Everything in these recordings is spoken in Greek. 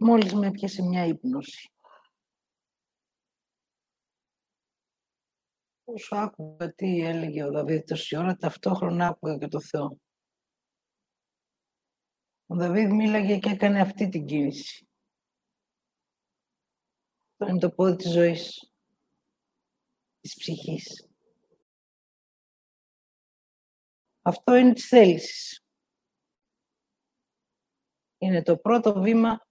Μόλις με έπιασε μια ύπνωση. Όσο άκουγα τι έλεγε ο Δαβίδ τόση ώρα, ταυτόχρονα άκουγα και το Θεό. Ο Δαβίδ μίλαγε και έκανε αυτή την κίνηση. Αυτό είναι το πόδι της ζωής, της ψυχής. Αυτό είναι της θέλησης. Είναι το πρώτο βήμα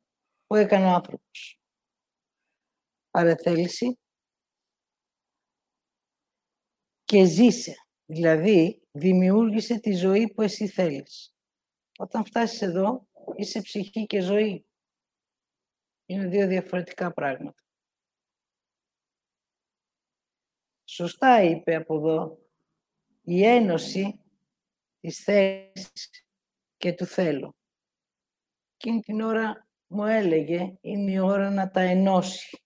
που έκανε ο άνθρωπος. Άρα θέληση και ζήσε. Δηλαδή, δημιούργησε τη ζωή που εσύ θέλεις. Όταν φτάσεις εδώ, είσαι ψυχή και ζωή. Είναι δύο διαφορετικά πράγματα. Σωστά είπε από εδώ η ένωση της θέσης και του θέλω. Εκείνη την ώρα μου έλεγε, είναι η ώρα να τα ενώσει.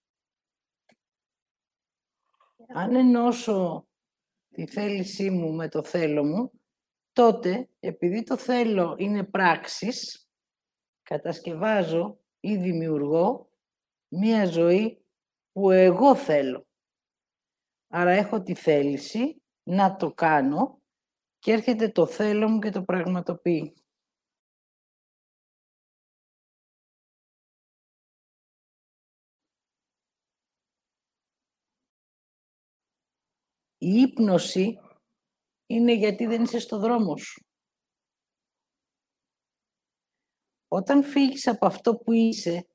Αν ενώσω τη θέλησή μου με το θέλω μου, τότε, επειδή το θέλω είναι πράξεις, κατασκευάζω ή δημιουργώ μία ζωή που εγώ θέλω. Άρα έχω τη θέληση να το κάνω και έρχεται το θέλω μου και το πραγματοποιεί. Η ύπνωση είναι γιατί δεν είσαι στο δρόμο σου. Όταν φύγεις από αυτό που είσαι,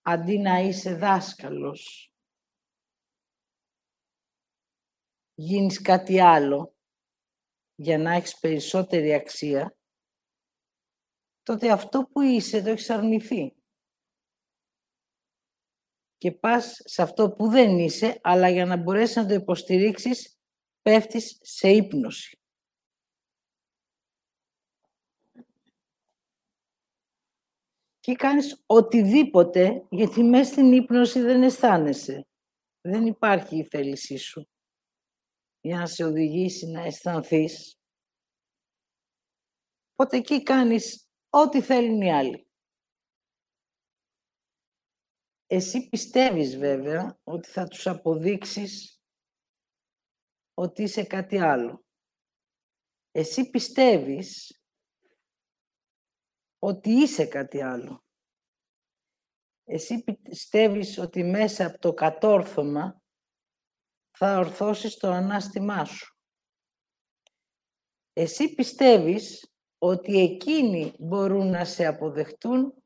αντί να είσαι δάσκαλος, γίνεις κάτι άλλο για να έχεις περισσότερη αξία, τότε αυτό που είσαι το έχεις αρνηθεί. Και πας σε αυτό που δεν είσαι, αλλά για να μπορέσεις να το υποστηρίξεις, πέφτεις σε ύπνωση. Και κάνεις οτιδήποτε, γιατί μέσα στην ύπνωση δεν αισθάνεσαι. Δεν υπάρχει η θέλησή σου για να σε οδηγήσει να αισθανθείς. Οπότε εκεί κάνεις ό,τι θέλουν οι άλλοι. Εσύ πιστεύεις βέβαια ότι θα τους αποδείξεις ότι είσαι κάτι άλλο. Εσύ πιστεύεις ότι είσαι κάτι άλλο. Εσύ πιστεύεις ότι μέσα από το κατόρθωμα θα ορθώσεις το ανάστημά σου. Εσύ πιστεύεις ότι εκείνοι μπορούν να σε αποδεχτούν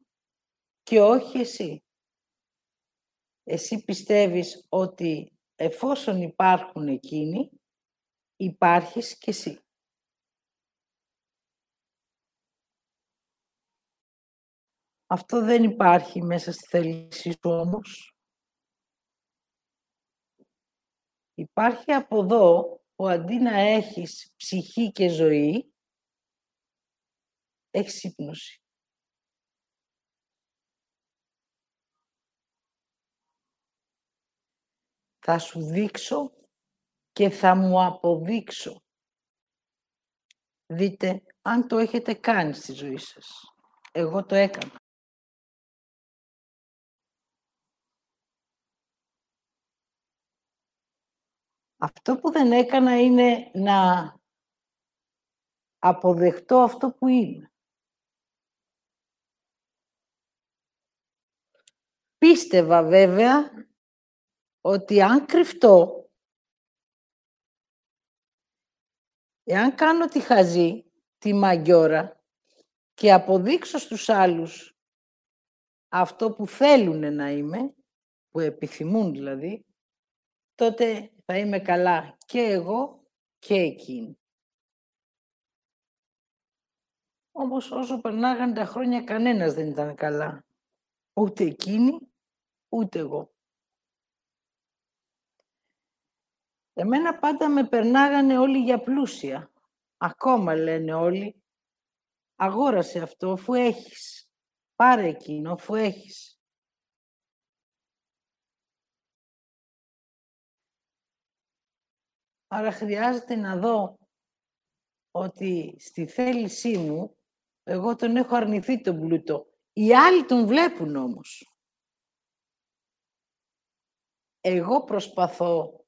και όχι εσύ. Εσύ πιστεύεις ότι εφόσον υπάρχουν εκείνοι, υπάρχεις και εσύ. Αυτό δεν υπάρχει μέσα στη θέλησή σου όμως. Υπάρχει από εδώ που αντί να έχεις ψυχή και ζωή, έχεις ύπνωση. Θα σου δείξω και θα μου αποδείξω. Δείτε αν το έχετε κάνει στη ζωή σας. Εγώ το έκανα. Αυτό που δεν έκανα είναι να αποδεχτώ αυτό που είναι. Πίστευα βέβαια ότι αν κρυφτώ, εάν κάνω τη χαζή, τη μαγκιόρα και αποδείξω στους άλλους αυτό που θέλουν να είμαι, που επιθυμούν δηλαδή, τότε θα είμαι καλά και εγώ και εκείνη. Όμως όσο περνάγαν τα χρόνια κανένας δεν ήταν καλά. Ούτε εκείνη, ούτε εγώ. Εμένα πάντα με περνάγανε όλοι για πλούσια. Ακόμα λένε όλοι, αγόρασε αυτό αφού έχεις. Πάρε εκείνο αφού έχεις. Άρα χρειάζεται να δω ότι στη θέλησή μου εγώ τον έχω αρνηθεί τον πλούτο Οι άλλοι τον βλέπουν όμως. Εγώ προσπαθώ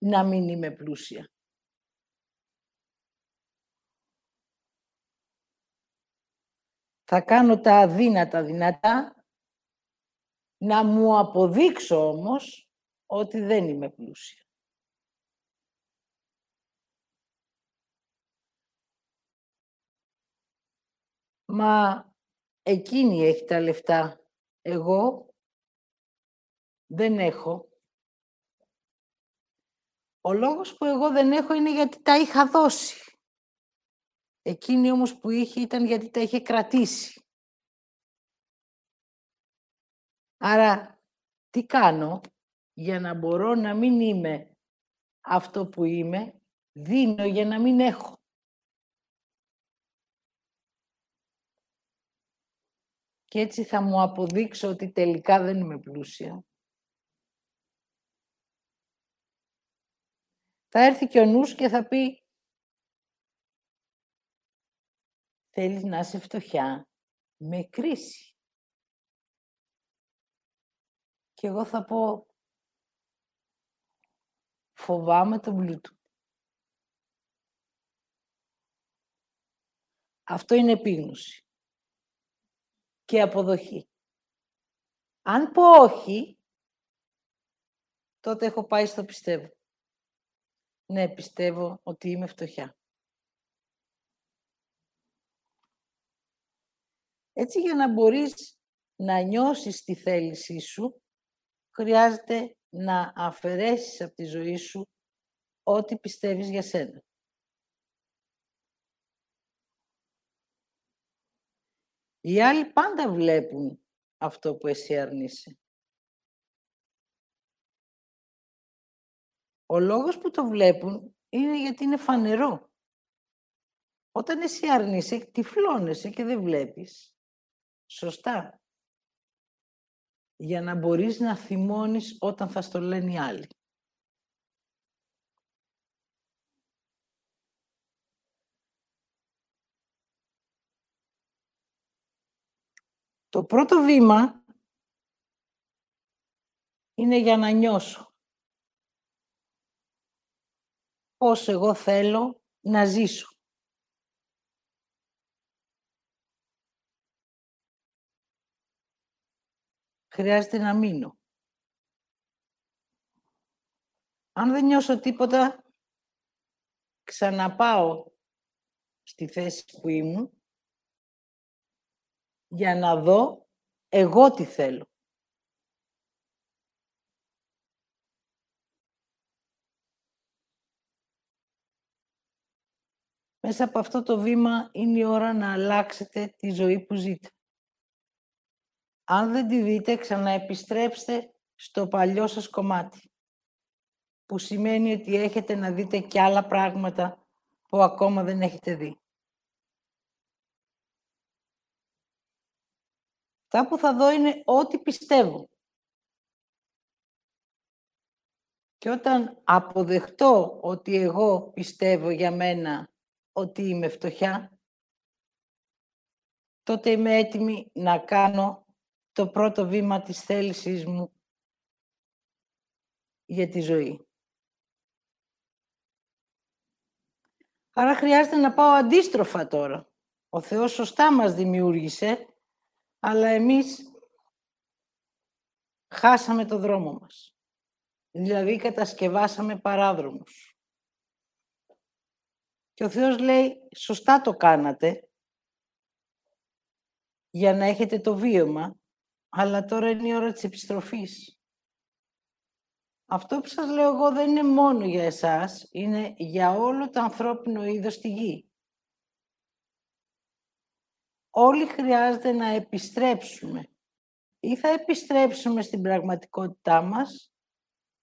να μην είμαι πλούσια. Θα κάνω τα αδύνατα δυνατά, να μου αποδείξω όμως ότι δεν είμαι πλούσια. Μα εκείνη έχει τα λεφτά. Εγώ δεν έχω. Ο λόγος που εγώ δεν έχω είναι γιατί τα είχα δώσει. Εκείνη όμως που είχε ήταν γιατί τα είχε κρατήσει. Άρα, τι κάνω για να μπορώ να μην είμαι αυτό που είμαι, δίνω για να μην έχω. Και έτσι θα μου αποδείξω ότι τελικά δεν είμαι πλούσια. Θα έρθει και ο νους και θα πει θέλεις να είσαι φτωχιά με κρίση. Και εγώ θα πω φοβάμαι τον πλούτο. Αυτό είναι επίγνωση και αποδοχή. Αν πω όχι, τότε έχω πάει στο πιστεύω. Ναι, πιστεύω ότι είμαι φτωχιά. Έτσι για να μπορείς να νιώσεις τη θέλησή σου, χρειάζεται να αφαιρέσεις από τη ζωή σου ό,τι πιστεύεις για σένα. Οι άλλοι πάντα βλέπουν αυτό που εσύ αρνείσαι. Ο λόγος που το βλέπουν είναι γιατί είναι φανερό. Όταν εσύ αρνείσαι, τυφλώνεσαι και δεν βλέπεις. Σωστά. Για να μπορείς να θυμώνεις όταν θα στο λένε οι άλλοι. Το πρώτο βήμα είναι για να νιώσω. Πώς εγώ θέλω να ζήσω. Χρειάζεται να μείνω. Αν δεν νιώσω τίποτα, ξαναπάω στη θέση που ήμουν για να δω εγώ τι θέλω. Μέσα από αυτό το βήμα είναι η ώρα να αλλάξετε τη ζωή που ζείτε. Αν δεν τη δείτε, ξαναεπιστρέψτε στο παλιό σας κομμάτι, που σημαίνει ότι έχετε να δείτε και άλλα πράγματα που ακόμα δεν έχετε δει. Αυτά που θα δω είναι ό,τι πιστεύω. Και όταν αποδεχτώ ότι εγώ πιστεύω για μένα ότι είμαι φτωχιά, τότε είμαι έτοιμη να κάνω το πρώτο βήμα της θέλησής μου για τη ζωή. Άρα χρειάζεται να πάω αντίστροφα τώρα. Ο Θεός σωστά μας δημιούργησε αλλά εμείς χάσαμε το δρόμο μας. Δηλαδή κατασκευάσαμε παράδρομους. Και ο Θεός λέει, σωστά το κάνατε, για να έχετε το βίωμα, αλλά τώρα είναι η ώρα της επιστροφής. Αυτό που σας λέω εγώ δεν είναι μόνο για εσάς, είναι για όλο το ανθρώπινο είδος στη γη όλοι χρειάζεται να επιστρέψουμε. Ή θα επιστρέψουμε στην πραγματικότητά μας,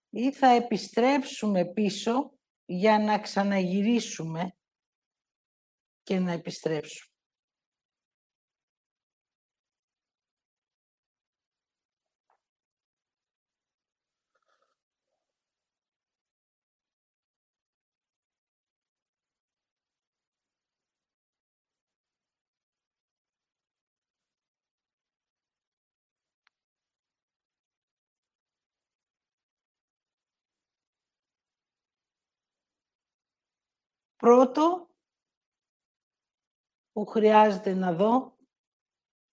ή θα επιστρέψουμε πίσω για να ξαναγυρίσουμε και να επιστρέψουν. Πρώτο, που χρειάζεται να δω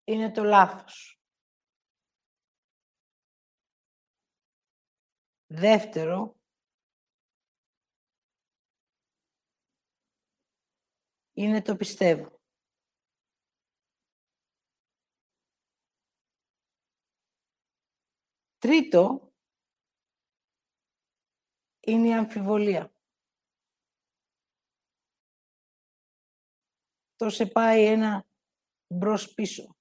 είναι το λάθος. Δεύτερο, είναι το πιστεύω. Τρίτο, είναι η αμφιβολία. Το σε πάει ένα μπρος πίσω.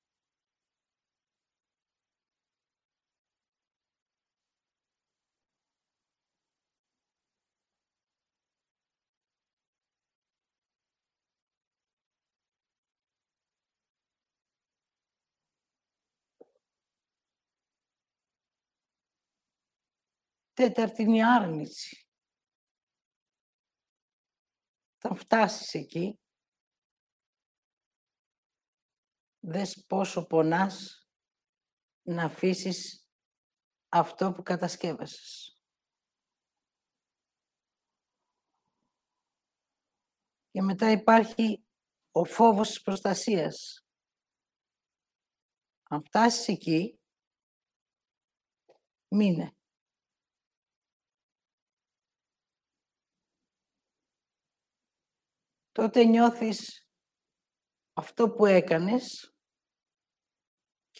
Τέταρτη είναι η άρνηση. Θα φτάσεις εκεί, δες πόσο πονάς να αφήσεις αυτό που κατασκεύασες. Και μετά υπάρχει ο φόβος της προστασίας. Αν φτάσεις εκεί, μείνε. τότε νιώθεις αυτό που έκανες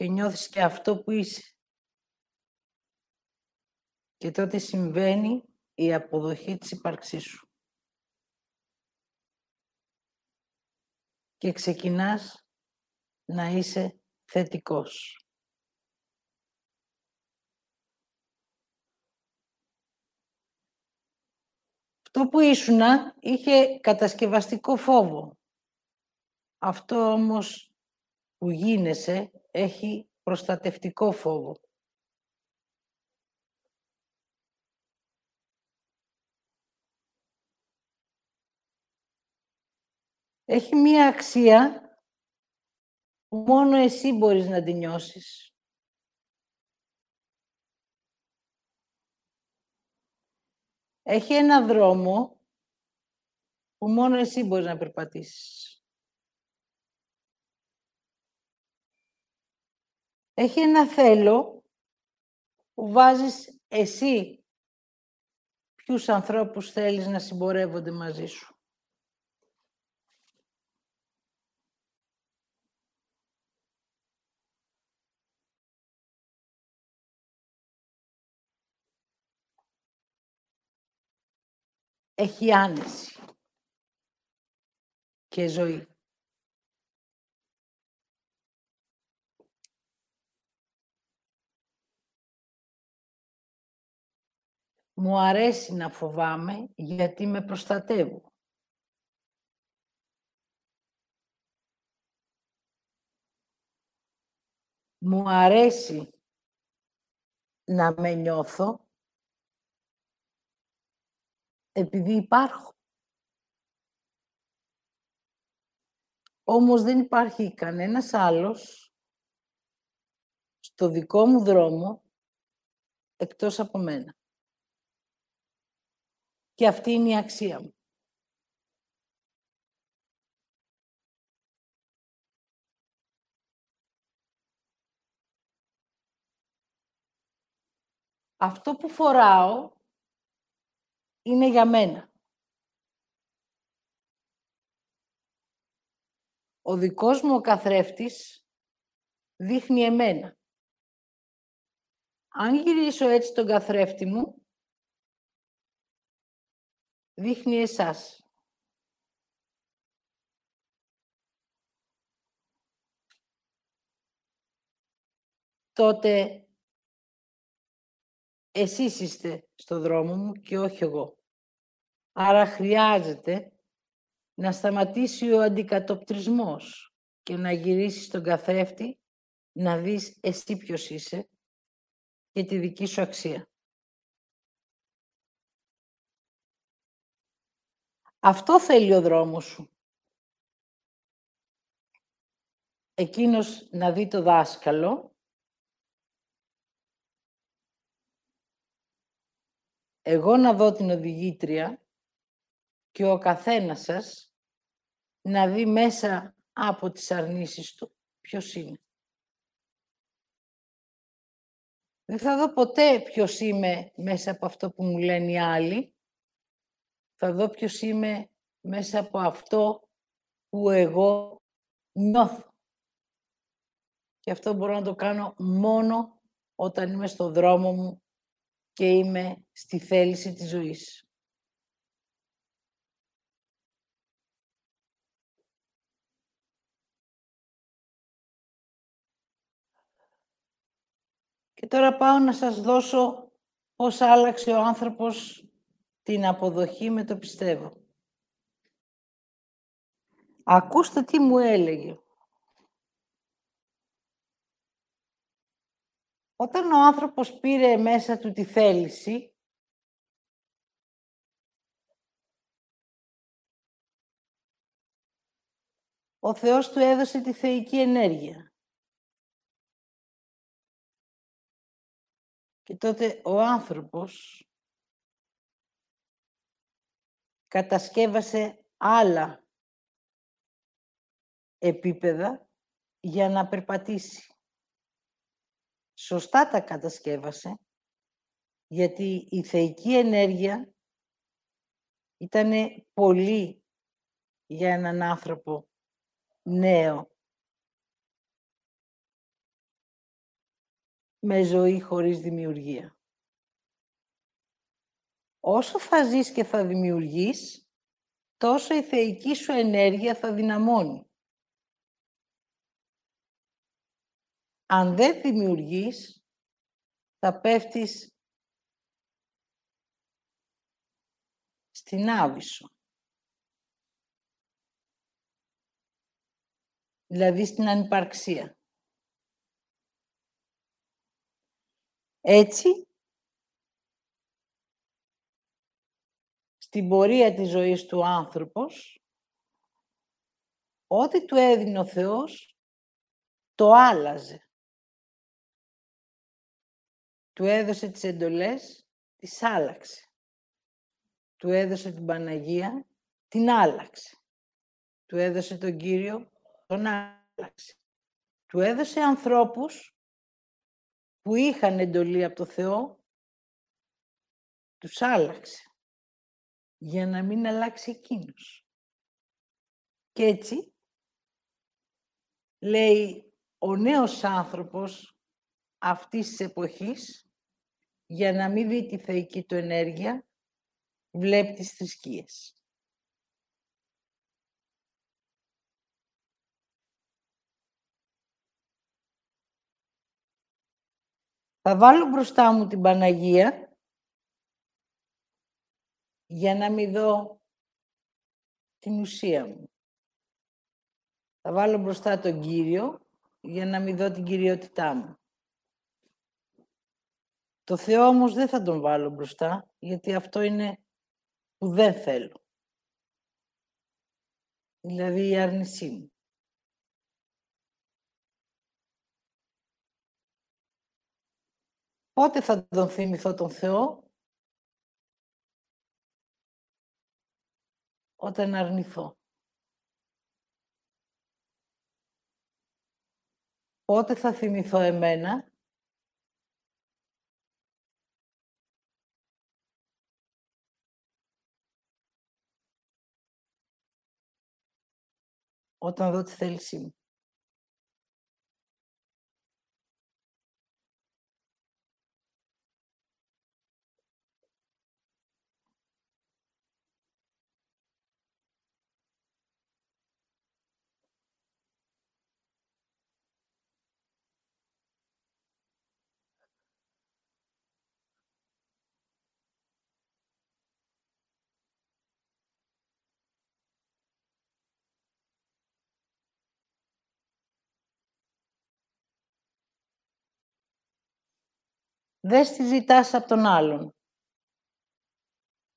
και νιώθεις και αυτό που είσαι. Και τότε συμβαίνει η αποδοχή της ύπαρξής σου. Και ξεκινάς να είσαι θετικός. Αυτό που ήσουνα είχε κατασκευαστικό φόβο. Αυτό όμως που γίνεσαι έχει προστατευτικό φόβο. Έχει μία αξία που μόνο εσύ μπορείς να την νιώσεις. Έχει ένα δρόμο που μόνο εσύ μπορείς να περπατήσεις. Έχει ένα θέλω που βάζεις εσύ ποιους ανθρώπους θέλεις να συμπορεύονται μαζί σου; έχει άνεση και ζωή. Μου αρέσει να φοβάμαι γιατί με προστατεύω. Μου αρέσει να με νιώθω επειδή υπάρχω. Όμως δεν υπάρχει κανένας άλλος στο δικό μου δρόμο εκτός από μένα. Και αυτή είναι η αξία μου. Αυτό που φοράω είναι για μένα. Ο δικός μου ο καθρέφτης δείχνει εμένα. Αν γυρίσω έτσι τον καθρέφτη μου, δείχνει εσάς. Τότε εσείς είστε στο δρόμο μου και όχι εγώ. Άρα χρειάζεται να σταματήσει ο αντικατοπτρισμός και να γυρίσεις τον καθρέφτη να δεις εσύ ποιος είσαι και τη δική σου αξία. Αυτό θέλει ο δρόμος σου. Εκείνος να δει το δάσκαλο εγώ να δω την οδηγήτρια και ο καθένας σας να δει μέσα από τις αρνήσεις του ποιος είναι. Δεν θα δω ποτέ ποιος είμαι μέσα από αυτό που μου λένε οι άλλοι. Θα δω ποιος είμαι μέσα από αυτό που εγώ νιώθω. Και αυτό μπορώ να το κάνω μόνο όταν είμαι στο δρόμο μου και είμαι στη θέληση της ζωής. Και τώρα πάω να σας δώσω πώς άλλαξε ο άνθρωπος την αποδοχή με το πιστεύω. Ακούστε τι μου έλεγε. Όταν ο άνθρωπος πήρε μέσα του τη θέληση, ο Θεός του έδωσε τη θεϊκή ενέργεια. Και τότε ο άνθρωπος κατασκεύασε άλλα επίπεδα για να περπατήσει. Σωστά τα κατασκεύασε, γιατί η θεϊκή ενέργεια ήταν πολύ για έναν άνθρωπο νέο με ζωή χωρίς δημιουργία. Όσο θα ζεις και θα δημιουργείς, τόσο η θεϊκή σου ενέργεια θα δυναμώνει. Αν δεν δημιουργείς, θα πέφτεις στην άβυσο. Δηλαδή στην ανυπαρξία. Έτσι, στην πορεία της ζωής του άνθρωπος, ό,τι του έδινε ο Θεός, το άλλαζε. Του έδωσε τις εντολές, τις άλλαξε. Του έδωσε την Παναγία, την άλλαξε. Του έδωσε τον Κύριο, τον άλλαξε. Του έδωσε ανθρώπους που είχαν εντολή από το Θεό, τους άλλαξε για να μην αλλάξει εκείνος. Και έτσι, λέει ο νέος άνθρωπος αυτής της εποχής, για να μην δει τη θεϊκή του ενέργεια, βλέπει τις θρησκείες. Θα βάλω μπροστά μου την Παναγία για να μην δω την ουσία μου. Θα βάλω μπροστά τον Κύριο για να μην δω την κυριότητά μου. Το Θεό όμως δεν θα τον βάλω μπροστά, γιατί αυτό είναι που δεν θέλω. Δηλαδή η άρνησή μου. Πότε θα τον θυμηθώ τον Θεό; Όταν αρνηθώ. Πότε θα θυμηθώ εμένα; Όταν δω τη θέλησή μου. δεν τη ζητάς από τον άλλον.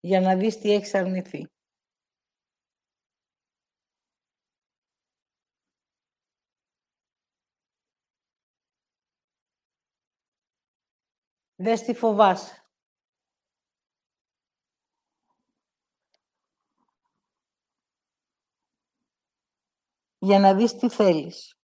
Για να δεις τι έχει αρνηθεί. Δες τι φοβάσαι. Για να δεις τι θέλεις.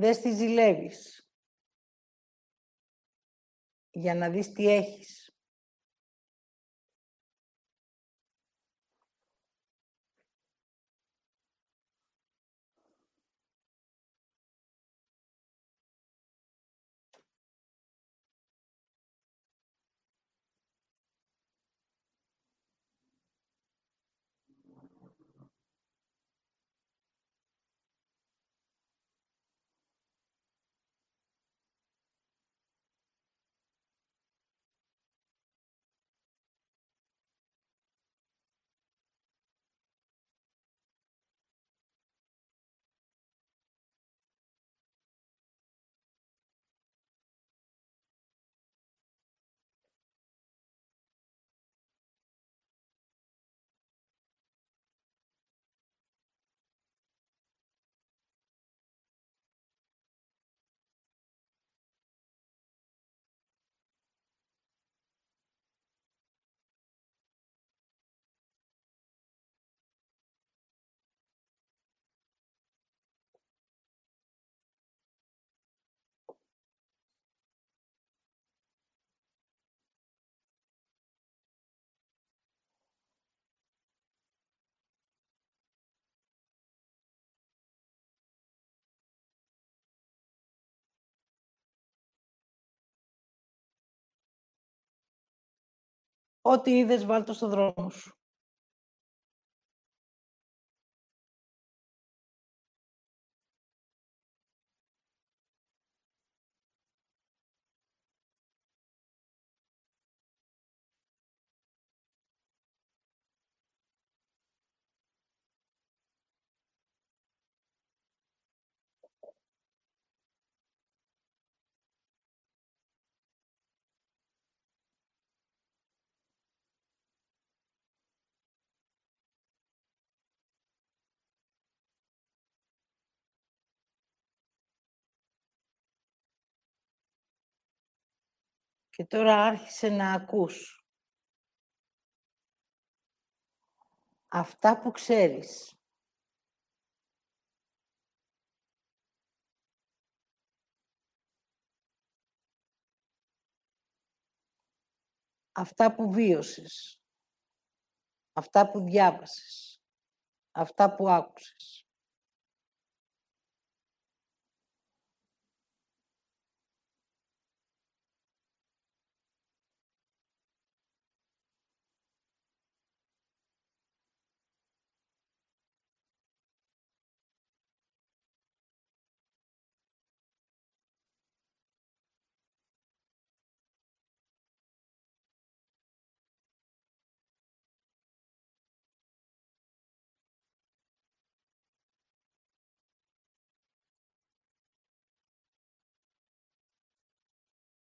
Δες τι ζηλεύεις. Για να δεις τι έχεις. Ό,τι είδες, βάλ' το στο δρόμο σου. Και τώρα άρχισε να ακούς. Αυτά που ξέρεις. Αυτά που βίωσες. Αυτά που διάβασες. Αυτά που άκουσες.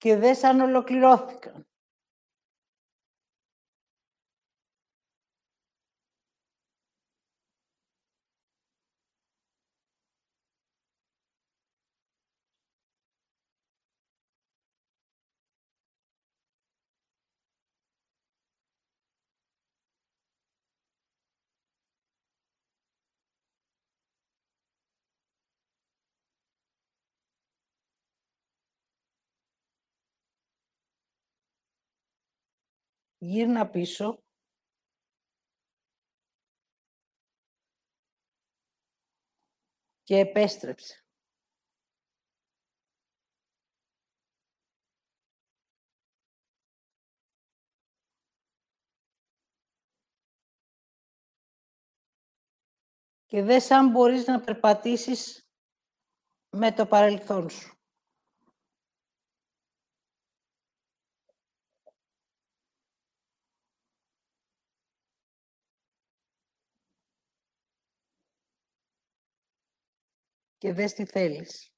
Και δες αν ολοκληρώθηκαν. Γύρνα πίσω και επέστρεψε. Και δες αν μπορείς να περπατήσεις με το παρελθόν σου. Και δες τι θέλεις.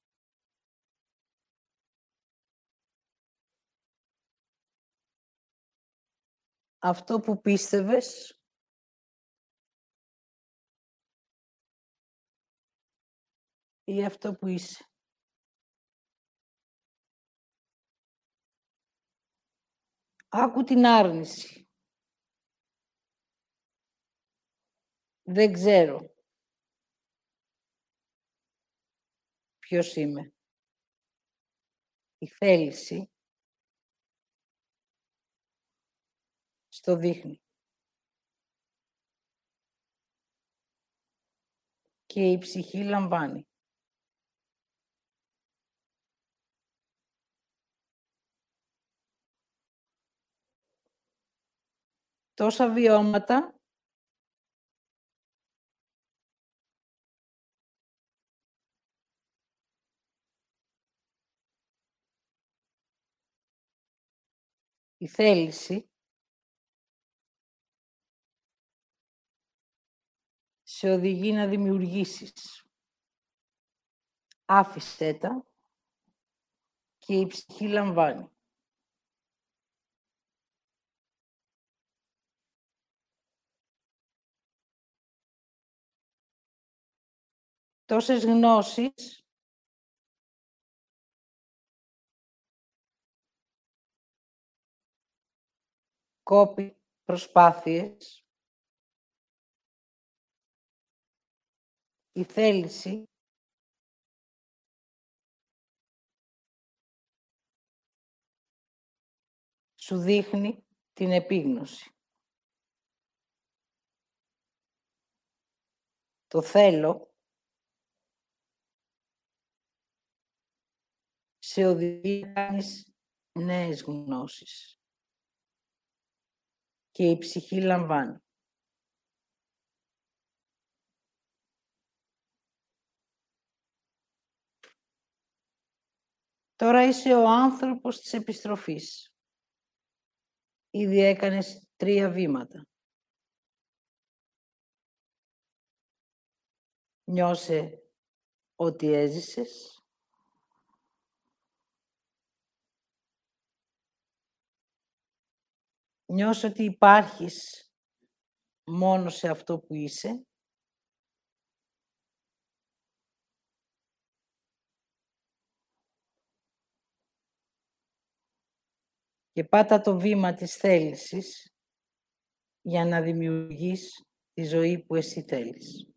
αυτό που πίστευες ή αυτό που είσαι. Άκου την άρνηση. Δεν ξέρω ποιος είμαι. Η θέληση στο δείχνει. Και η ψυχή λαμβάνει. Τόσα βιώματα η θέληση σε οδηγεί να δημιουργήσεις. Άφησέ τα και η ψυχή λαμβάνει. Τόσες γνώσεις κόπη προσπάθειες η θέληση σου δείχνει την επίγνωση. Το θέλω σε οδηγεί να κάνεις νέες γνώσεις. Και η ψυχή λαμβάνει. Τώρα είσαι ο άνθρωπος της επιστροφής. Ήδη έκανες τρία βήματα. Νιώσε ότι έζησες. Νιώσε ότι υπάρχεις μόνο σε αυτό που είσαι. και πάτα το βήμα της θέλησης για να δημιουργείς τη ζωή που εσύ θέλεις.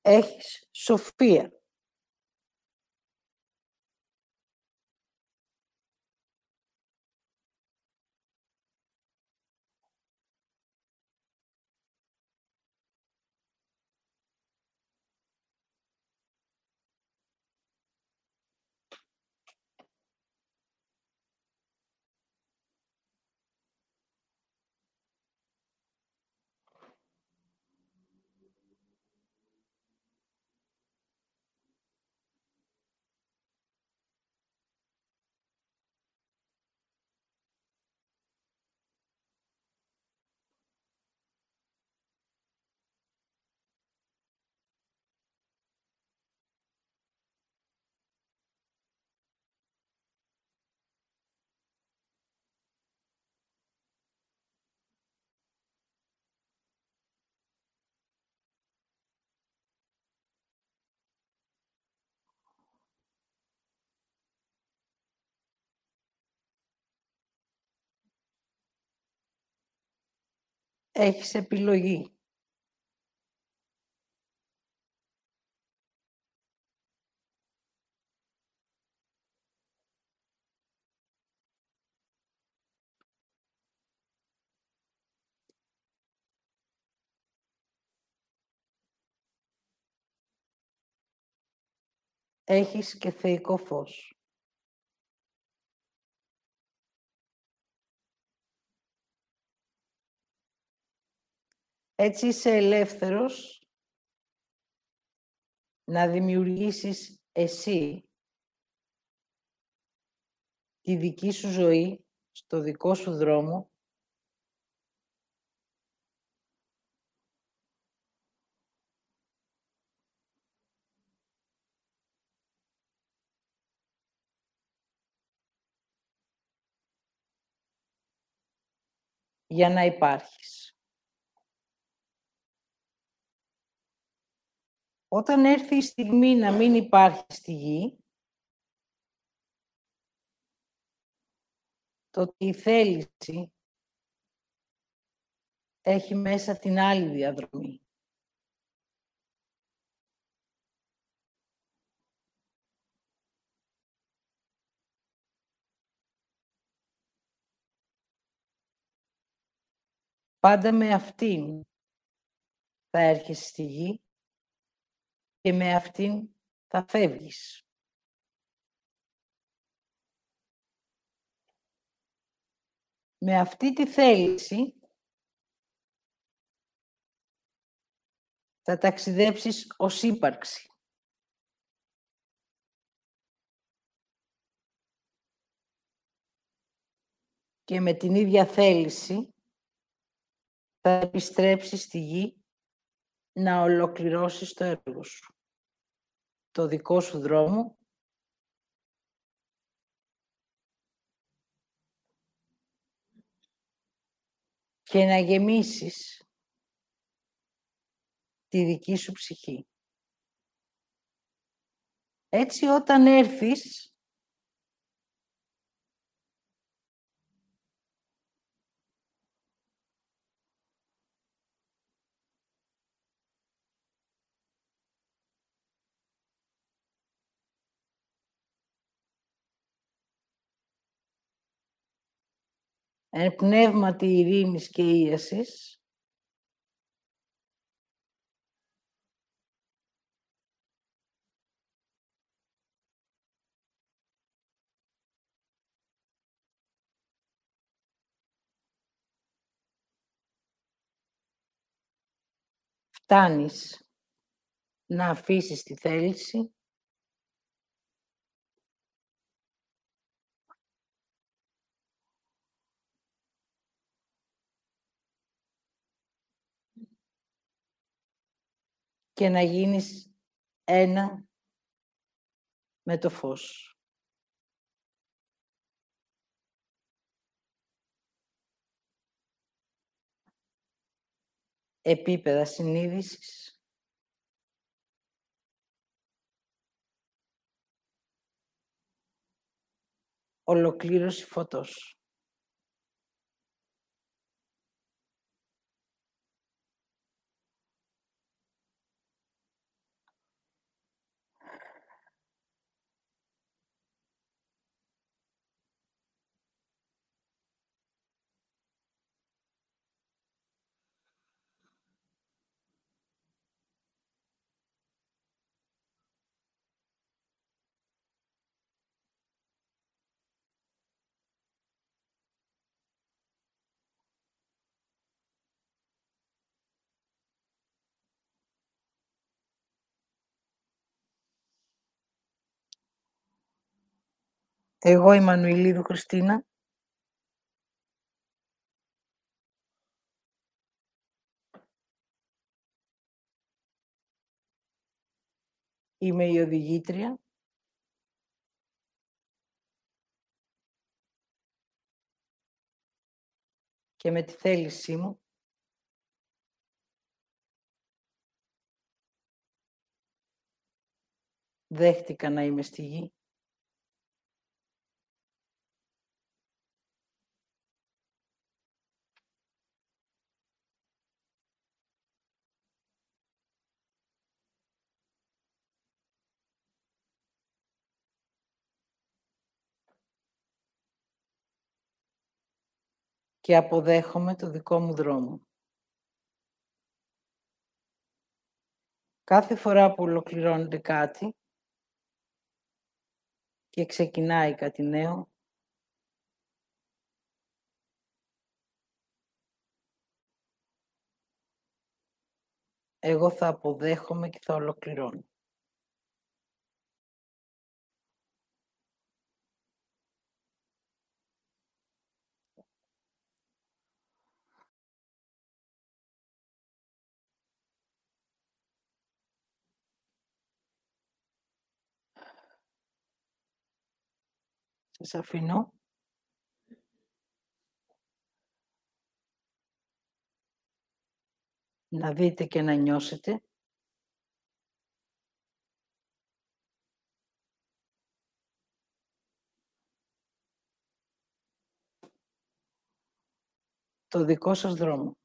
Έχεις σοφία. Έχεις επιλογή. Έχεις και θεϊκό φως. Έτσι είσαι ελεύθερος να δημιουργήσεις εσύ τη δική σου ζωή, στο δικό σου δρόμο για να υπάρχεις. Όταν έρθει η στιγμή να μην υπάρχει στη γη, το η θέληση έχει μέσα την άλλη διαδρομή. Πάντα με αυτήν θα έρχεσαι στη γη και με αυτήν θα φεύγεις. Με αυτή τη θέληση θα ταξιδέψεις ως ύπαρξη. Και με την ίδια θέληση θα επιστρέψεις στη γη να ολοκληρώσεις το έργο σου. Το δικό σου δρόμο και να γεμίσεις τη δική σου ψυχή. Έτσι όταν έρθεις εν πνεύματι ειρήνης και ίασης, φτάνεις να αφήσεις τη θέληση και να γίνεις ένα με το φως. Επίπεδα συνείδησης. Ολοκλήρωση φωτός. Εγώ η Μανουηλίδου Χριστίνα. Είμαι η οδηγήτρια. Και με τη θέλησή μου δέχτηκα να είμαι στη γη. Και αποδέχομαι το δικό μου δρόμο. Κάθε φορά που ολοκληρώνεται κάτι και ξεκινάει κάτι νέο, εγώ θα αποδέχομαι και θα ολοκληρώνω. Σας. Να δείτε και να νιώσετε. Το δικό σας δρόμο.